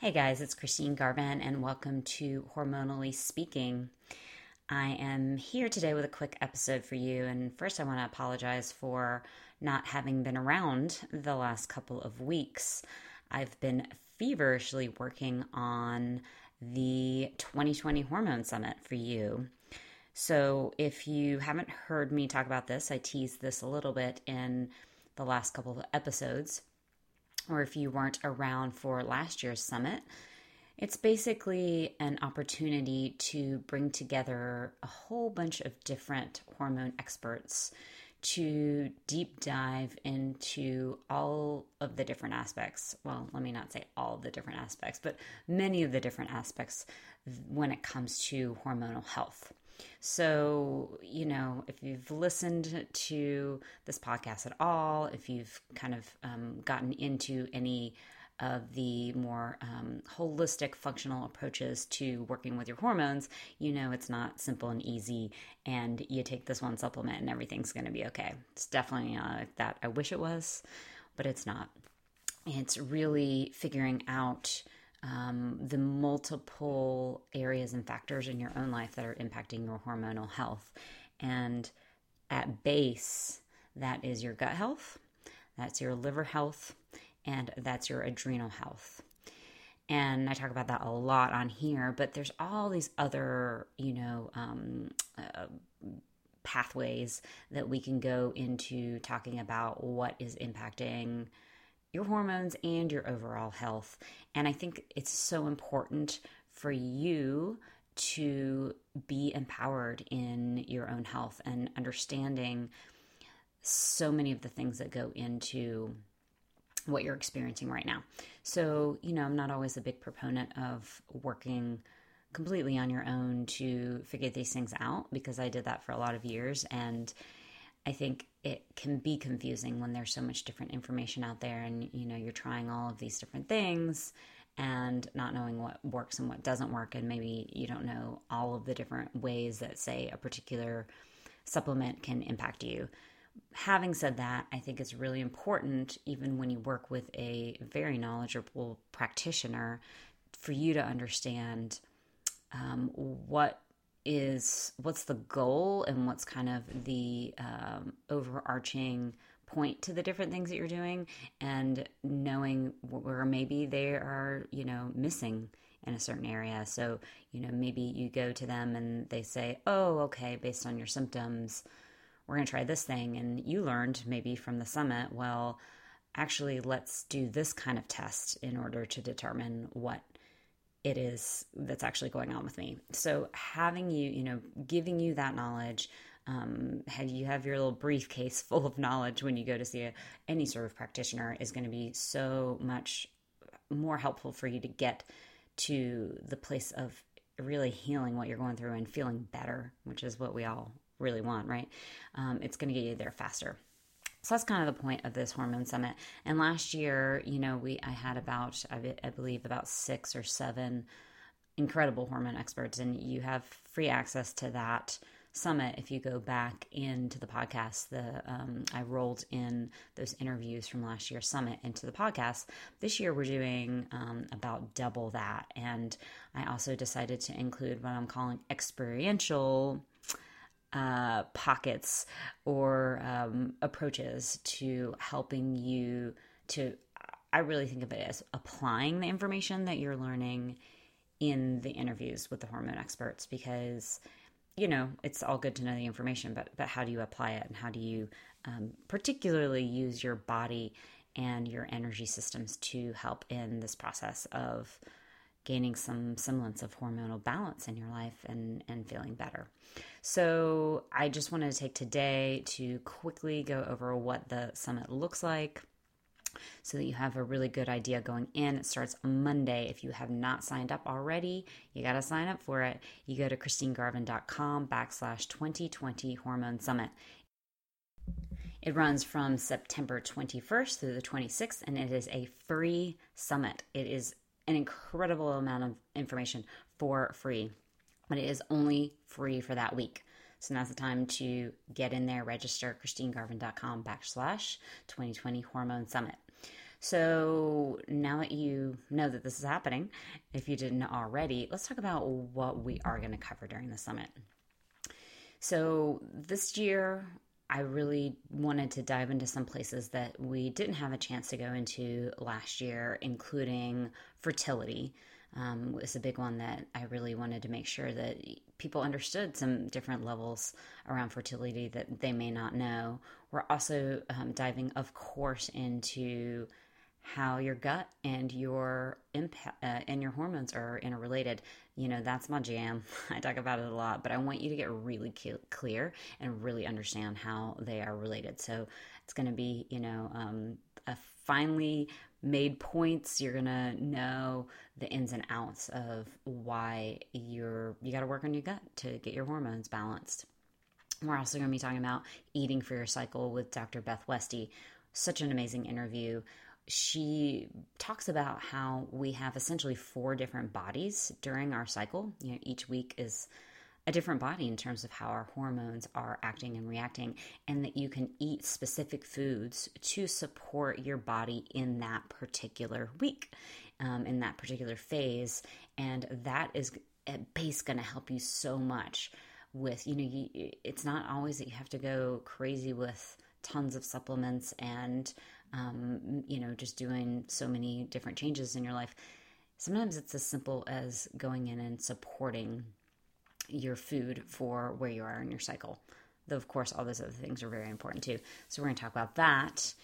Hey guys, it's Christine Garvin, and welcome to Hormonally Speaking. I am here today with a quick episode for you. And first, I want to apologize for not having been around the last couple of weeks. I've been feverishly working on the 2020 Hormone Summit for you. So, if you haven't heard me talk about this, I teased this a little bit in the last couple of episodes or if you weren't around for last year's summit, it's basically an opportunity to bring together a whole bunch of different hormone experts to deep dive into all of the different aspects. Well, let me not say all the different aspects, but many of the different aspects when it comes to hormonal health. So, you know, if you've listened to this podcast at all, if you've kind of um, gotten into any of the more um, holistic functional approaches to working with your hormones, you know it's not simple and easy, and you take this one supplement and everything's going to be okay. It's definitely not like that. I wish it was, but it's not. It's really figuring out um, the multiple areas and factors in your own life that are impacting your hormonal health. And at base, that is your gut health, that's your liver health, and that's your adrenal health. And I talk about that a lot on here, but there's all these other, you know, um, uh, pathways that we can go into talking about what is impacting your hormones and your overall health. And I think it's so important for you to be empowered in your own health and understanding so many of the things that go into what you're experiencing right now. So, you know, I'm not always a big proponent of working completely on your own to figure these things out because I did that for a lot of years and I think it can be confusing when there's so much different information out there and you know you're trying all of these different things and not knowing what works and what doesn't work and maybe you don't know all of the different ways that say a particular supplement can impact you. Having said that i think it's really important even when you work with a very knowledgeable practitioner for you to understand um, what is what's the goal and what's kind of the um, overarching point to the different things that you're doing? And knowing where maybe they are you know missing in a certain area. So you know maybe you go to them and they say oh okay based on your symptoms we're going to try this thing. And you learned maybe from the summit well actually let's do this kind of test in order to determine what it is that's actually going on with me. So having you, you know, giving you that knowledge, um, have you have your little briefcase full of knowledge when you go to see a, any sort of practitioner is going to be so much more helpful for you to get to the place of really healing what you're going through and feeling better, which is what we all really want, right? Um, it's going to get you there faster. So that's kind of the point of this hormone summit. And last year, you know, we I had about I, believe about six or seven incredible hormone experts, and you have free access to that summit if you go back into the podcast the um, i rolled in those interviews from last year's summit into the podcast this year we're doing um, about double that and i also decided to include what i'm calling experiential uh, pockets or um, approaches to helping you to i really think of it as applying the information that you're learning in the interviews with the hormone experts because you know it's all good to know the information but but how do you apply it and how do you um, particularly use your body and your energy systems to help in this process of gaining some semblance of hormonal balance in your life and, and feeling better. So, I just wanted to take today to quickly go over what the summit looks like so that you have a really good idea going in. It starts Monday. If you have not signed up already, you got to sign up for it. You go to christinegarvin.com backslash 2020 Hormone Summit. It runs from September 21st through the 26th, and it is a free summit. It is an incredible amount of information for free, but it is only free for that week. So now's the time to get in there, register christinegarvin.com backslash 2020 hormone summit. So now that you know that this is happening, if you didn't already, let's talk about what we are going to cover during the summit. So this year, I really wanted to dive into some places that we didn't have a chance to go into last year, including fertility. Um, was a big one that I really wanted to make sure that people understood some different levels around fertility that they may not know. We're also um, diving, of course, into how your gut and your impact uh, and your hormones are interrelated. You know, that's my jam. I talk about it a lot, but I want you to get really clear and really understand how they are related. So it's going to be, you know, um, a finely made points. You're going to know the ins and outs of why you're you got to work on your gut to get your hormones balanced. We're also going to be talking about eating for your cycle with Dr. Beth Westy. Such an amazing interview she talks about how we have essentially four different bodies during our cycle. You know, each week is a different body in terms of how our hormones are acting and reacting, and that you can eat specific foods to support your body in that particular week, um, in that particular phase. And that is at base going to help you so much with, you know, you, it's not always that you have to go crazy with tons of supplements and um, you know, just doing so many different changes in your life. Sometimes it's as simple as going in and supporting your food for where you are in your cycle. Though, of course, all those other things are very important too. So, we're going to talk about that.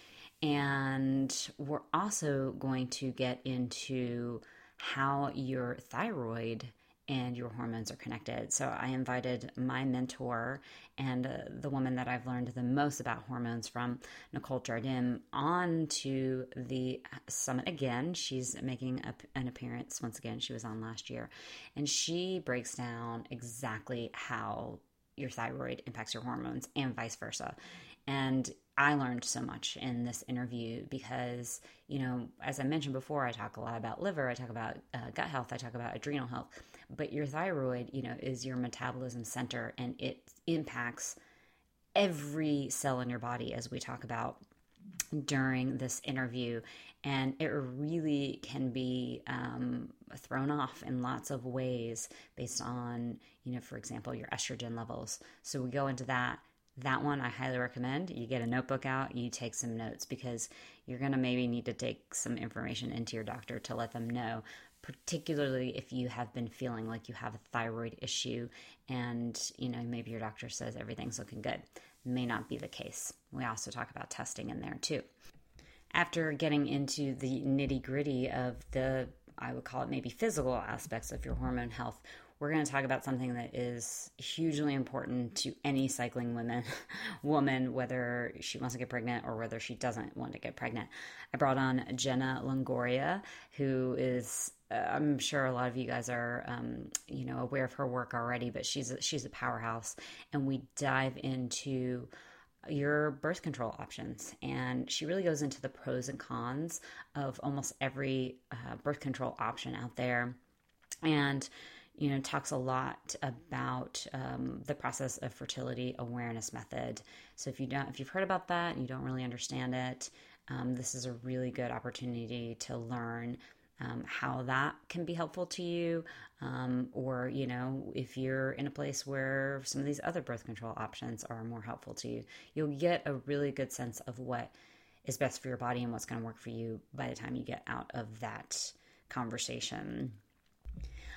And we're also going to get into how your thyroid and your hormones are connected. So I invited my mentor and uh, the woman that I've learned the most about hormones from, Nicole Jardim, on to the summit again. She's making a, an appearance once again. She was on last year, and she breaks down exactly how your thyroid impacts your hormones and vice versa. And I learned so much in this interview because, you know, as I mentioned before, I talk a lot about liver, I talk about uh, gut health, I talk about adrenal health, but your thyroid, you know, is your metabolism center and it impacts every cell in your body, as we talk about during this interview. And it really can be um, thrown off in lots of ways based on, you know, for example, your estrogen levels. So we go into that that one I highly recommend. You get a notebook out, you take some notes because you're going to maybe need to take some information into your doctor to let them know, particularly if you have been feeling like you have a thyroid issue and, you know, maybe your doctor says everything's looking good. May not be the case. We also talk about testing in there too. After getting into the nitty gritty of the I would call it maybe physical aspects of your hormone health, we're going to talk about something that is hugely important to any cycling woman, woman, whether she wants to get pregnant or whether she doesn't want to get pregnant. I brought on Jenna Longoria, who is I'm sure a lot of you guys are, um, you know, aware of her work already, but she's a, she's a powerhouse, and we dive into your birth control options. And she really goes into the pros and cons of almost every uh, birth control option out there, and you know, talks a lot about um, the process of fertility awareness method. So if you don't, if you've heard about that and you don't really understand it, um, this is a really good opportunity to learn um, how that can be helpful to you, um, or you know, if you're in a place where some of these other birth control options are more helpful to you, you'll get a really good sense of what is best for your body and what's going to work for you by the time you get out of that conversation.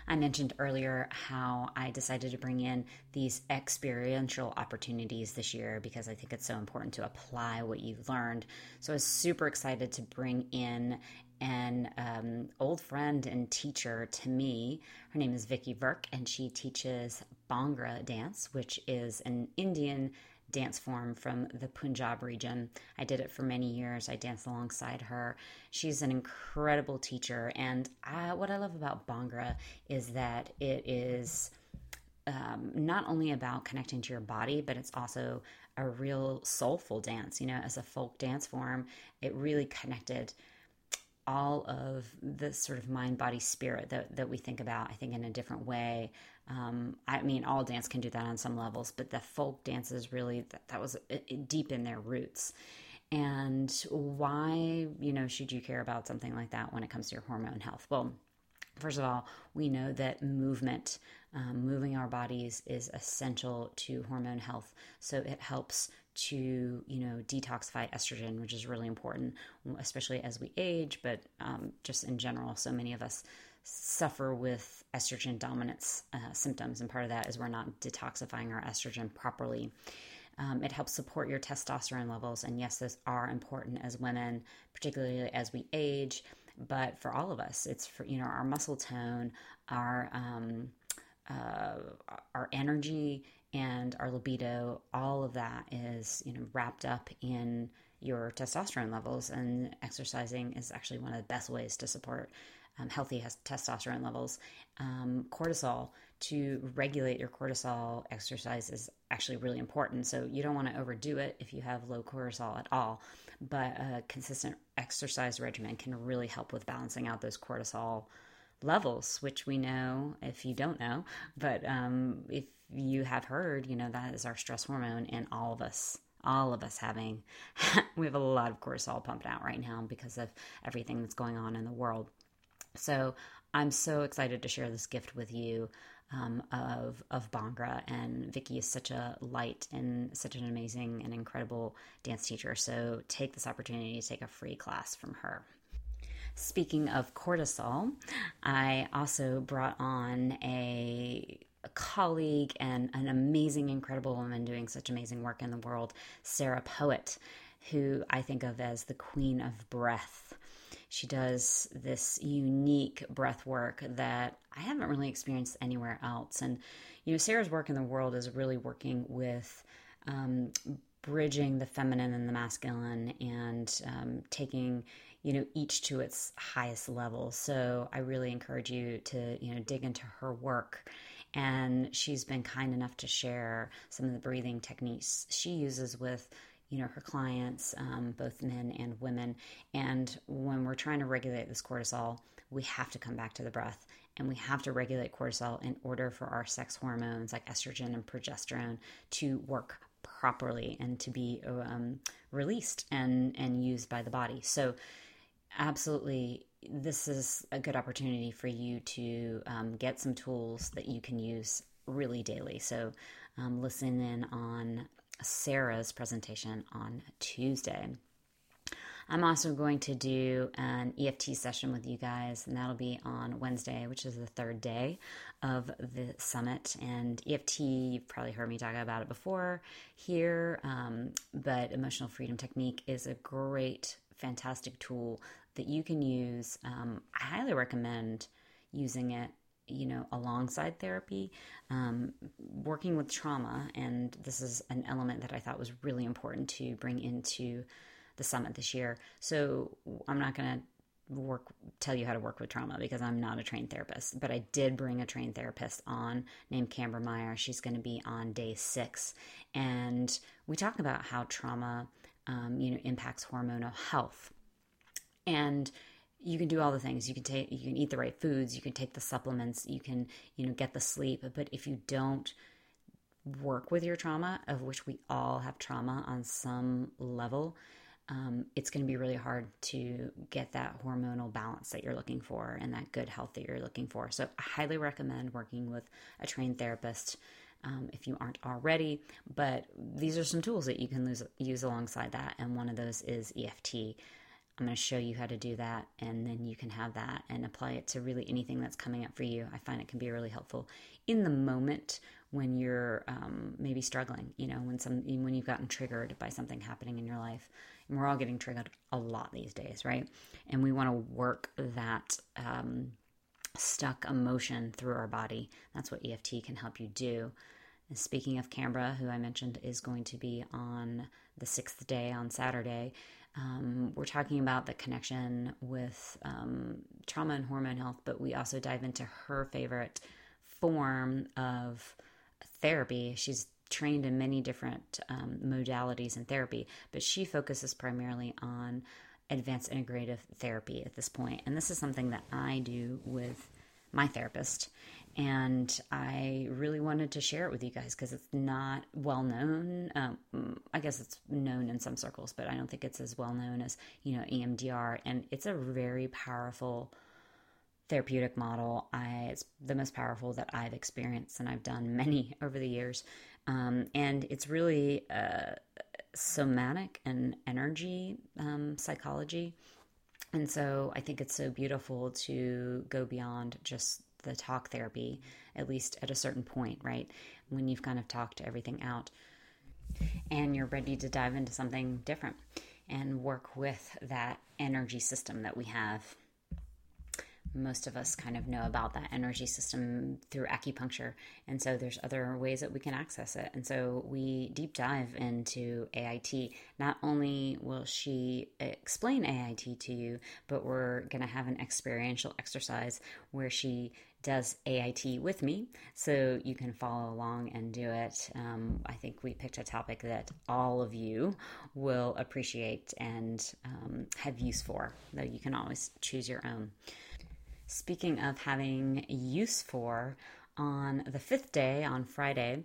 I mentioned earlier how I decided to bring in these experiential opportunities this year because I think it's so important to apply what you've learned. So I was super excited to bring in an um, old friend and teacher to me. Her name is Vicky Virk, and she teaches Bhangra dance, which is an Indian dance form from the Punjab region. I did it for many years. I danced alongside her. She's an incredible teacher. And I, what I love about Bhangra is that it is um, not only about connecting to your body, but it's also a real soulful dance. You know, as a folk dance form, it really connected all of the sort of mind body spirit that, that we think about i think in a different way um, I mean, all dance can do that on some levels, but the folk dances really that, that was deep in their roots. And why, you know, should you care about something like that when it comes to your hormone health? Well, first of all, we know that movement, um, moving our bodies, is essential to hormone health. So it helps to you know detoxify estrogen, which is really important, especially as we age, but um, just in general. So many of us suffer with estrogen dominance uh, symptoms, and part of that is we're not detoxifying our estrogen properly. Um, it helps support your testosterone levels, and yes, those are important as women, particularly as we age. But for all of us, it's for you know our muscle tone, our um, uh, our energy, and our libido. All of that is you know wrapped up in your testosterone levels, and exercising is actually one of the best ways to support um, healthy testosterone levels. Um, cortisol to regulate your cortisol exercise is actually really important. So you don't want to overdo it if you have low cortisol at all. But a consistent exercise regimen can really help with balancing out those cortisol levels, which we know if you don't know, but um, if you have heard, you know, that is our stress hormone, and all of us all of us having we have a lot of cortisol pumped out right now because of everything that's going on in the world so I'm so excited to share this gift with you um, of of Bhangra, and Vicky is such a light and such an amazing and incredible dance teacher. So take this opportunity to take a free class from her. Speaking of cortisol, I also brought on a, a colleague and an amazing, incredible woman doing such amazing work in the world, Sarah Poet, who I think of as the queen of breath. She does this unique breath work that I haven't really experienced anywhere else. And, you know, Sarah's work in the world is really working with um, bridging the feminine and the masculine and um, taking you know each to its highest level so i really encourage you to you know dig into her work and she's been kind enough to share some of the breathing techniques she uses with you know her clients, um, both men and women. And when we're trying to regulate this cortisol, we have to come back to the breath, and we have to regulate cortisol in order for our sex hormones like estrogen and progesterone to work properly and to be um, released and and used by the body. So, absolutely, this is a good opportunity for you to um, get some tools that you can use really daily. So, um, listen in on Sarah's presentation on Tuesday. I'm also going to do an EFT session with you guys, and that'll be on Wednesday, which is the third day of the summit. And EFT, you've probably heard me talk about it before here, um, but Emotional Freedom Technique is a great, fantastic tool that you can use. Um, I highly recommend using it you know, alongside therapy, um, working with trauma. And this is an element that I thought was really important to bring into the summit this year. So I'm not going to work tell you how to work with trauma because I'm not a trained therapist, but I did bring a trained therapist on named Camber Meyer. She's going to be on day six, and we talk about how trauma, um, you know, impacts hormonal health, and you can do all the things. You can take you can eat the right foods. You can take the supplements. You can you know get the sleep. But if you don't work with your trauma of which we all have trauma on some level um, it's going to be really hard to get that hormonal balance that you're looking for and that good health that you're looking for. So i highly recommend working with a trained therapist um, if you aren't already. But these are some tools that you can lose, use alongside that. And one of those is eft I'm going to show you how to do that, and then you can have that and apply it to really anything that's coming up for you. I find it can be really helpful in the moment when you're um, maybe struggling. You know, when some when you've gotten triggered by something happening in your life, and we're all getting triggered a lot these days, right? And we want to work that. Um, stuck emotion through our body. That's what EFT can help you do. And speaking of Camber, who I mentioned is going to be on the sixth day on Saturday, um, we're talking about the connection with um, trauma and hormone health, but we also dive into her favorite form of therapy. She's trained in many different um, modalities in therapy, but she focuses primarily on advanced integrative therapy at this point. And this is something that I do with my therapist. And I really wanted to share it with you guys because it's not well known. Um, I guess it's known in some circles, but I don't think it's as well known as you know EMDR, and it's a very powerful therapeutic model. I, it's the most powerful that I've experienced, and I've done many over the years. Um, and it's really uh, somatic and energy um, psychology. And so I think it's so beautiful to go beyond just the talk therapy, at least at a certain point, right? When you've kind of talked everything out and you're ready to dive into something different and work with that energy system that we have most of us kind of know about that energy system through acupuncture. And so there's other ways that we can access it. And so we deep dive into AIT. Not only will she explain AIT to you, but we're going to have an experiential exercise where she does AIT with me. So you can follow along and do it. Um, I think we picked a topic that all of you will appreciate and um, have use for, though you can always choose your own. Speaking of having use for, on the fifth day, on Friday,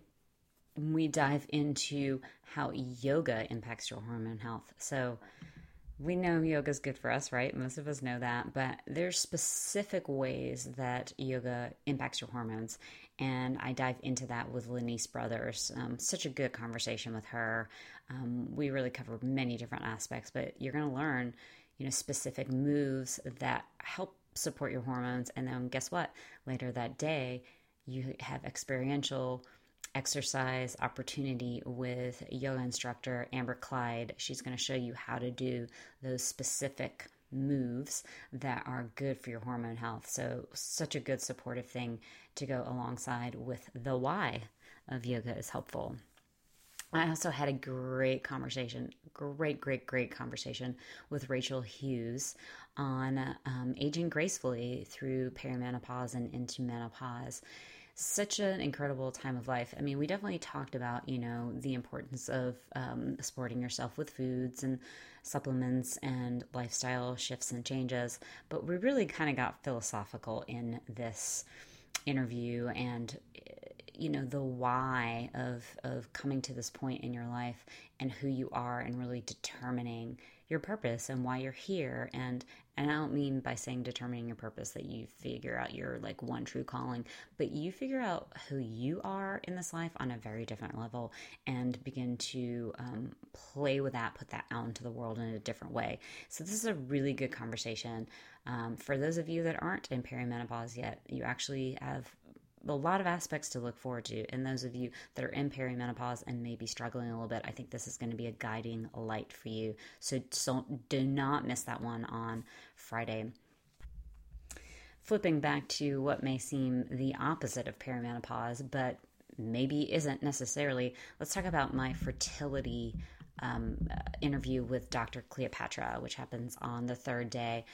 we dive into how yoga impacts your hormone health. So, we know yoga is good for us, right? Most of us know that, but there's specific ways that yoga impacts your hormones, and I dive into that with Lenice Brothers. Um, such a good conversation with her. Um, we really cover many different aspects, but you're going to learn, you know, specific moves that help support your hormones. And then guess what? Later that day, you have experiential exercise opportunity with yoga instructor Amber Clyde. She's going to show you how to do those specific moves that are good for your hormone health. So, such a good supportive thing to go alongside with the why of yoga is helpful. I also had a great conversation, great, great, great conversation with Rachel Hughes on um, aging gracefully through perimenopause and into menopause. Such an incredible time of life. I mean, we definitely talked about, you know, the importance of um, supporting yourself with foods and supplements and lifestyle shifts and changes, but we really kind of got philosophical in this interview and you know the why of of coming to this point in your life and who you are and really determining your purpose and why you're here and and I don't mean by saying determining your purpose that you figure out your like one true calling, but you figure out who you are in this life on a very different level and begin to um, play with that, put that out into the world in a different way. So, this is a really good conversation. Um, for those of you that aren't in perimenopause yet, you actually have a lot of aspects to look forward to. And those of you that are in perimenopause and maybe struggling a little bit, I think this is going to be a guiding light for you. So, so do not miss that one on Friday. Flipping back to what may seem the opposite of perimenopause, but maybe isn't necessarily, let's talk about my fertility um, interview with Dr. Cleopatra, which happens on the third day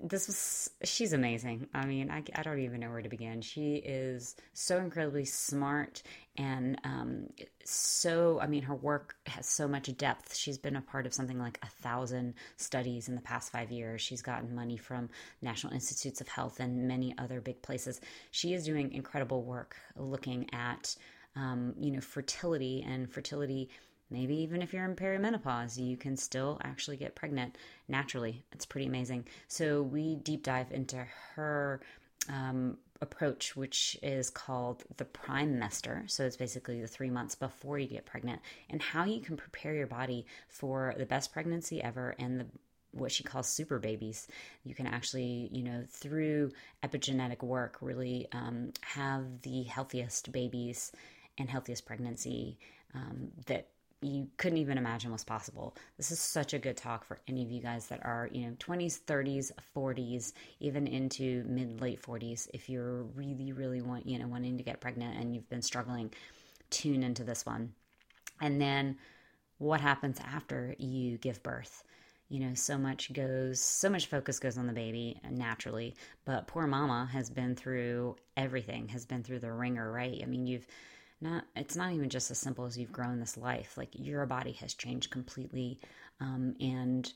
this was she's amazing. I mean I, I don't even know where to begin. She is so incredibly smart and um, so i mean her work has so much depth. She's been a part of something like a thousand studies in the past five years. She's gotten money from national institutes of health and many other big places. She is doing incredible work looking at um, you know fertility and fertility Maybe even if you're in perimenopause, you can still actually get pregnant naturally. It's pretty amazing. So we deep dive into her um, approach, which is called the prime Primester. So it's basically the three months before you get pregnant, and how you can prepare your body for the best pregnancy ever and the what she calls super babies. You can actually, you know, through epigenetic work, really um, have the healthiest babies and healthiest pregnancy um, that you couldn't even imagine was possible. This is such a good talk for any of you guys that are, you know, 20s, 30s, 40s, even into mid late 40s. If you're really, really want, you know, wanting to get pregnant and you've been struggling, tune into this one. And then what happens after you give birth? You know, so much goes, so much focus goes on the baby naturally, but poor mama has been through everything, has been through the ringer, right? I mean, you've, not it's not even just as simple as you've grown this life. Like your body has changed completely um, and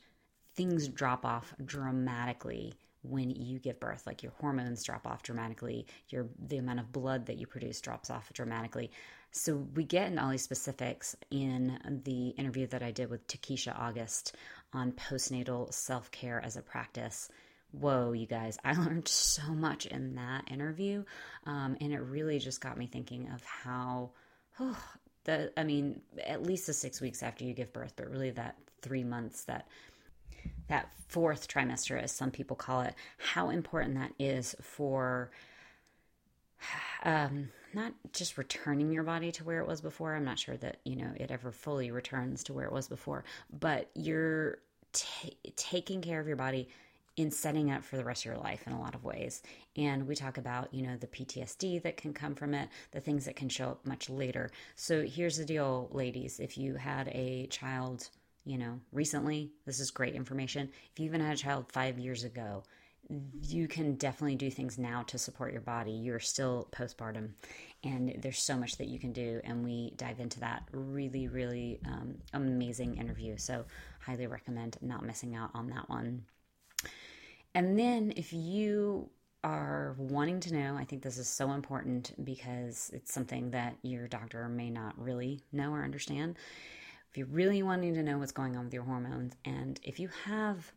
things drop off dramatically when you give birth. Like your hormones drop off dramatically. Your the amount of blood that you produce drops off dramatically. So we get into all these specifics in the interview that i did with takesha august on postnatal self-care as a practice whoa you guys i learned so much in that interview um, and it really just got me thinking of how oh, the i mean at least the six weeks after you give birth but really that three months that that fourth trimester, as some people call it, how important that is for um, not just returning your body to where it was before. I'm not sure that you know it ever fully returns to where it was before, but you're t- taking care of your body in setting up for the rest of your life in a lot of ways. And we talk about, you know, the PTSD that can come from it, the things that can show up much later. So here's the deal, ladies. If you had a child you know, recently, this is great information. If you even had a child five years ago, you can definitely do things now to support your body. You're still postpartum, and there's so much that you can do. And we dive into that really, really um, amazing interview. So, highly recommend not missing out on that one. And then, if you are wanting to know, I think this is so important because it's something that your doctor may not really know or understand. If you're really wanting to know what's going on with your hormones, and if you have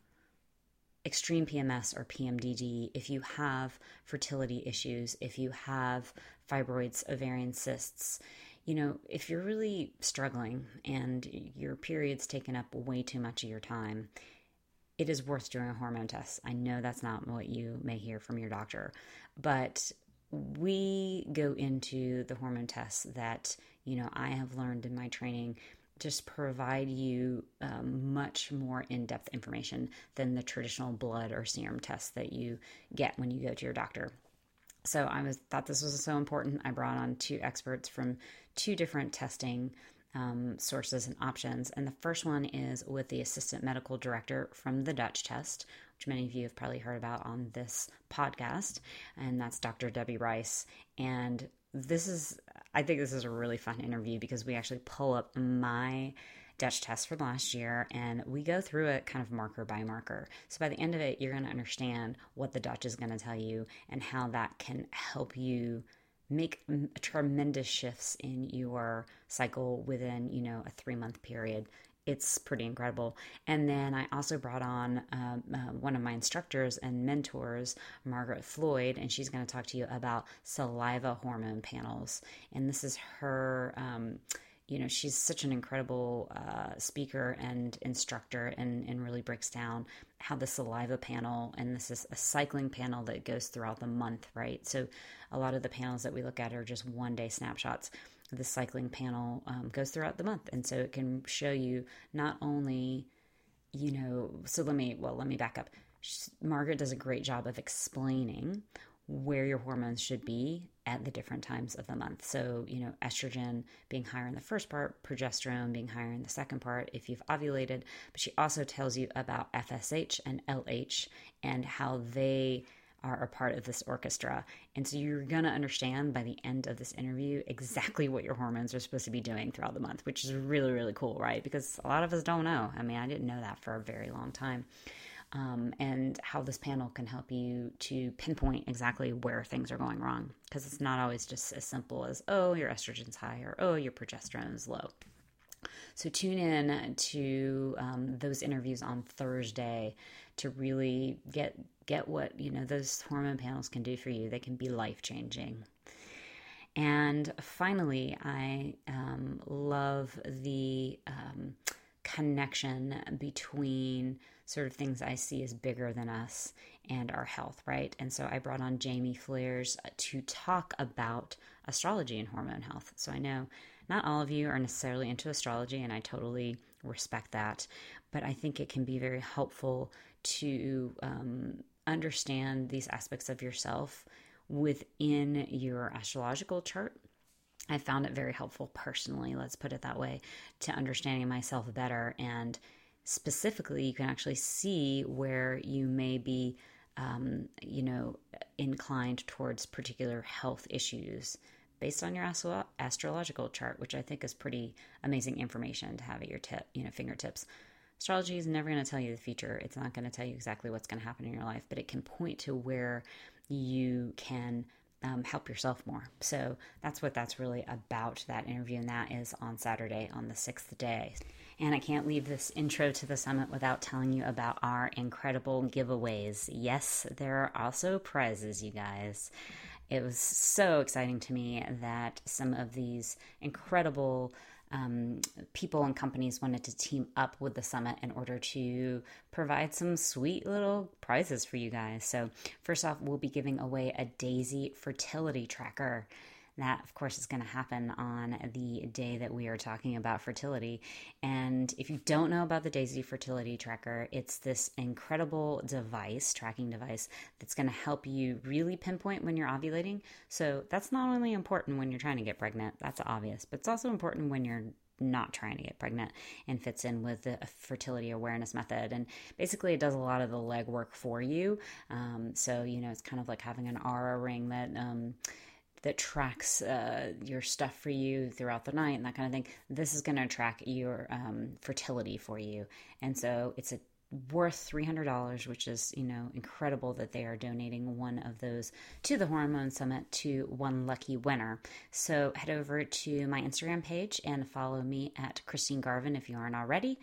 extreme PMS or PMDD, if you have fertility issues, if you have fibroids, ovarian cysts, you know, if you're really struggling and your period's taken up way too much of your time, it is worth doing a hormone test. I know that's not what you may hear from your doctor, but we go into the hormone tests that, you know, I have learned in my training just provide you um, much more in depth information than the traditional blood or serum tests that you get when you go to your doctor. So I was thought this was so important. I brought on two experts from two different testing um, sources and options. And the first one is with the assistant medical director from the Dutch test, which many of you have probably heard about on this podcast, and that's Dr. Debbie Rice. And this is I think this is a really fun interview because we actually pull up my Dutch test from last year and we go through it kind of marker by marker. So by the end of it, you're going to understand what the Dutch is going to tell you and how that can help you make tremendous shifts in your cycle within, you know, a 3 month period it's pretty incredible. And then I also brought on um, uh, one of my instructors and mentors, Margaret Floyd, and she's going to talk to you about saliva hormone panels. And this is her. Um, you know, she's such an incredible uh, speaker and instructor, and, and really breaks down how the saliva panel, and this is a cycling panel that goes throughout the month, right? So, a lot of the panels that we look at are just one day snapshots the cycling panel um, goes throughout the month. And so it can show you not only, you know, so let me, well, let me back up. Margaret does a great job of explaining where your hormones should be at the different times of the month. So, you know, estrogen being higher in the first part, progesterone being higher in the second part if you've ovulated. But she also tells you about FSH and LH and how they are a part of this orchestra. And so you're going to understand by the end of this interview exactly what your hormones are supposed to be doing throughout the month, which is really, really cool, right? Because a lot of us don't know. I mean, I didn't know that for a very long time. Um, and how this panel can help you to pinpoint exactly where things are going wrong. Because it's not always just as simple as, oh, your estrogen's high or, oh, your progesterone is low. So tune in to um, those interviews on Thursday to really get get what you know those hormone panels can do for you. They can be life changing. And finally, I um, love the um, connection between sort of things I see as bigger than us and our health, right? And so I brought on Jamie Fleers to talk about astrology and hormone health. So I know not all of you are necessarily into astrology, and I totally respect that, but I think it can be very helpful to um, understand these aspects of yourself within your astrological chart. I found it very helpful personally, let's put it that way, to understanding myself better. And specifically, you can actually see where you may be, um, you know, inclined towards particular health issues based on your astro- astrological chart, which I think is pretty amazing information to have at your tip, you know, fingertips. astrology is never going to tell you the future. It's not going to tell you exactly what's going to happen in your life, but it can point to where you can um, help yourself more. So that's what that's really about that interview, and that is on Saturday on the sixth day. And I can't leave this intro to the summit without telling you about our incredible giveaways. Yes, there are also prizes, you guys. It was so exciting to me that some of these incredible um, people and companies wanted to team up with the summit in order to provide some sweet little prizes for you guys. So, first off, we'll be giving away a Daysy fertility tracker. That, of course, is going to happen on the day that we are talking about fertility. And if you don't know about the Daysy Fertility Tracker, it's this incredible device, tracking device, that's going to help you really pinpoint when you're ovulating. So that's not only important when you're trying to get pregnant, that's obvious, but it's also important when you're not trying to get pregnant and fits in with the fertility awareness method. And basically, it does a lot of the legwork for you. Um, so, you know, it's kind of like having an Oura ring that. Um, that tracks uh, your stuff for you throughout the night and that kind of thing. This is going to track your um, fertility for you, and so it's a worth $300 which is you know incredible that they are donating one of those to the hormone summit to one lucky winner so head over to my instagram page and follow me at christine garvin if you aren't already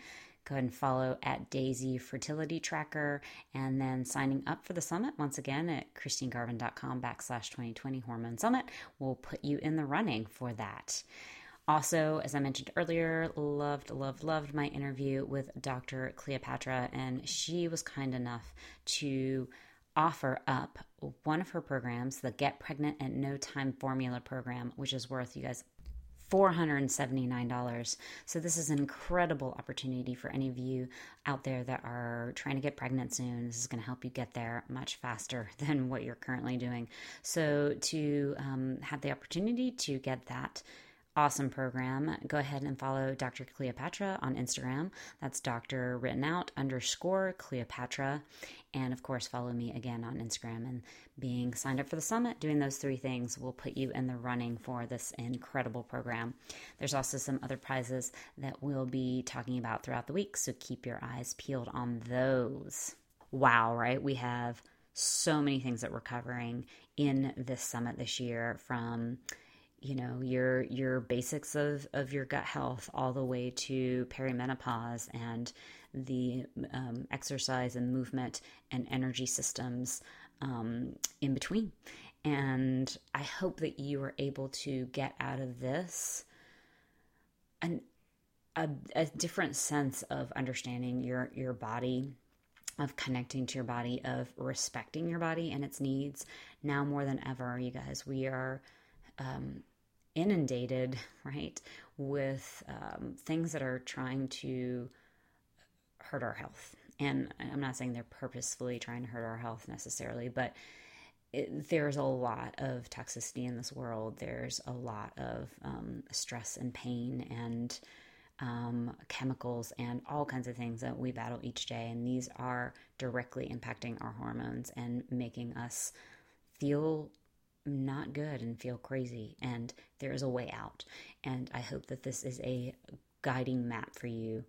Go ahead and follow at Daysy Fertility Tracker and then signing up for the summit once again at christinegarvin.com backslash 2020 Hormone Summit will put you in the running for that. Also, as I mentioned earlier, loved, loved, loved my interview with Dr. Cleopatra, and she was kind enough to offer up one of her programs, the Get Pregnant at No Time Formula program, which is worth you guys $479. So, this is an incredible opportunity for any of you out there that are trying to get pregnant soon. This is going to help you get there much faster than what you're currently doing. So, to um, have the opportunity to get that awesome program, go ahead and follow Dr. Cleopatra on Instagram. That's Dr. written out underscore Cleopatra. And of course, follow me again on Instagram. And being signed up for the summit, doing those three things will put you in the running for this incredible program. There's also some other prizes that we'll be talking about throughout the week. So keep your eyes peeled on those. Wow, right? We have so many things that we're covering in this summit this year from you know your your basics of of your gut health all the way to perimenopause and the um, exercise and movement and energy systems um, in between. And i hope that you are able to get out of this an a, a different sense of understanding your your body of connecting to your body of respecting your body and its needs. Now more than ever you guys we are um, inundated, right, with um, things that are trying to hurt our health. And I'm not saying they're purposefully trying to hurt our health necessarily, but it, there's a lot of toxicity in this world. There's a lot of um, stress and pain and um, chemicals and all kinds of things that we battle each day. And these are directly impacting our hormones and making us feel not good and feel crazy. And there is a way out. And I hope that this is a guiding map for you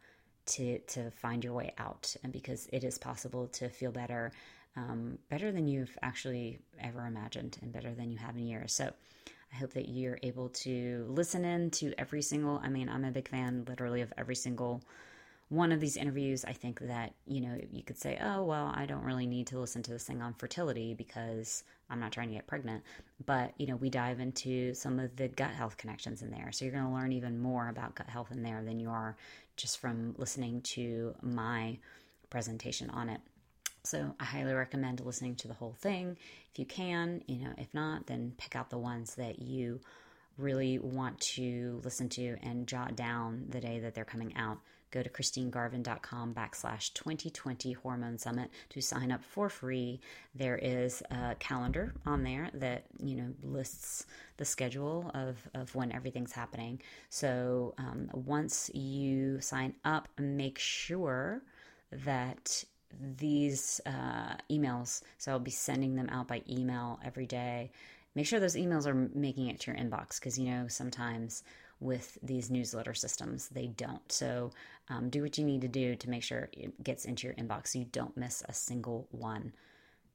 to to find your way out. And because it is possible to feel better, um, better than you've actually ever imagined, and better than you have in years. So. I hope that you're able to listen in to every single. I mean, I'm a big fan, literally, of every single one of these interviews, I think that, you know, you could say, oh, well, I don't really need to listen to this thing on fertility because I'm not trying to get pregnant. But, you know, we dive into some of the gut health connections in there. So you're going to learn even more about gut health in there than you are just from listening to my presentation on it. So I highly recommend listening to the whole thing if you can. You know, if not, then pick out the ones that you really want to listen to and jot down the day that they're coming out go to christinegarvin.com backslash 2020 hormone summit to sign up for free. There is a calendar on there that you know lists the schedule of, of when everything's happening. So um, once you sign up make sure that these uh, emails so i'll be sending them out by email every day. Make sure those emails are making it to your inbox because you know sometimes with these newsletter systems. They don't. So um, do what you need to do to make sure it gets into your inbox so you don't miss a single one.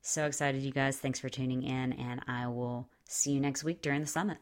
So excited, you guys. Thanks for tuning in, and I will see you next week during the summit.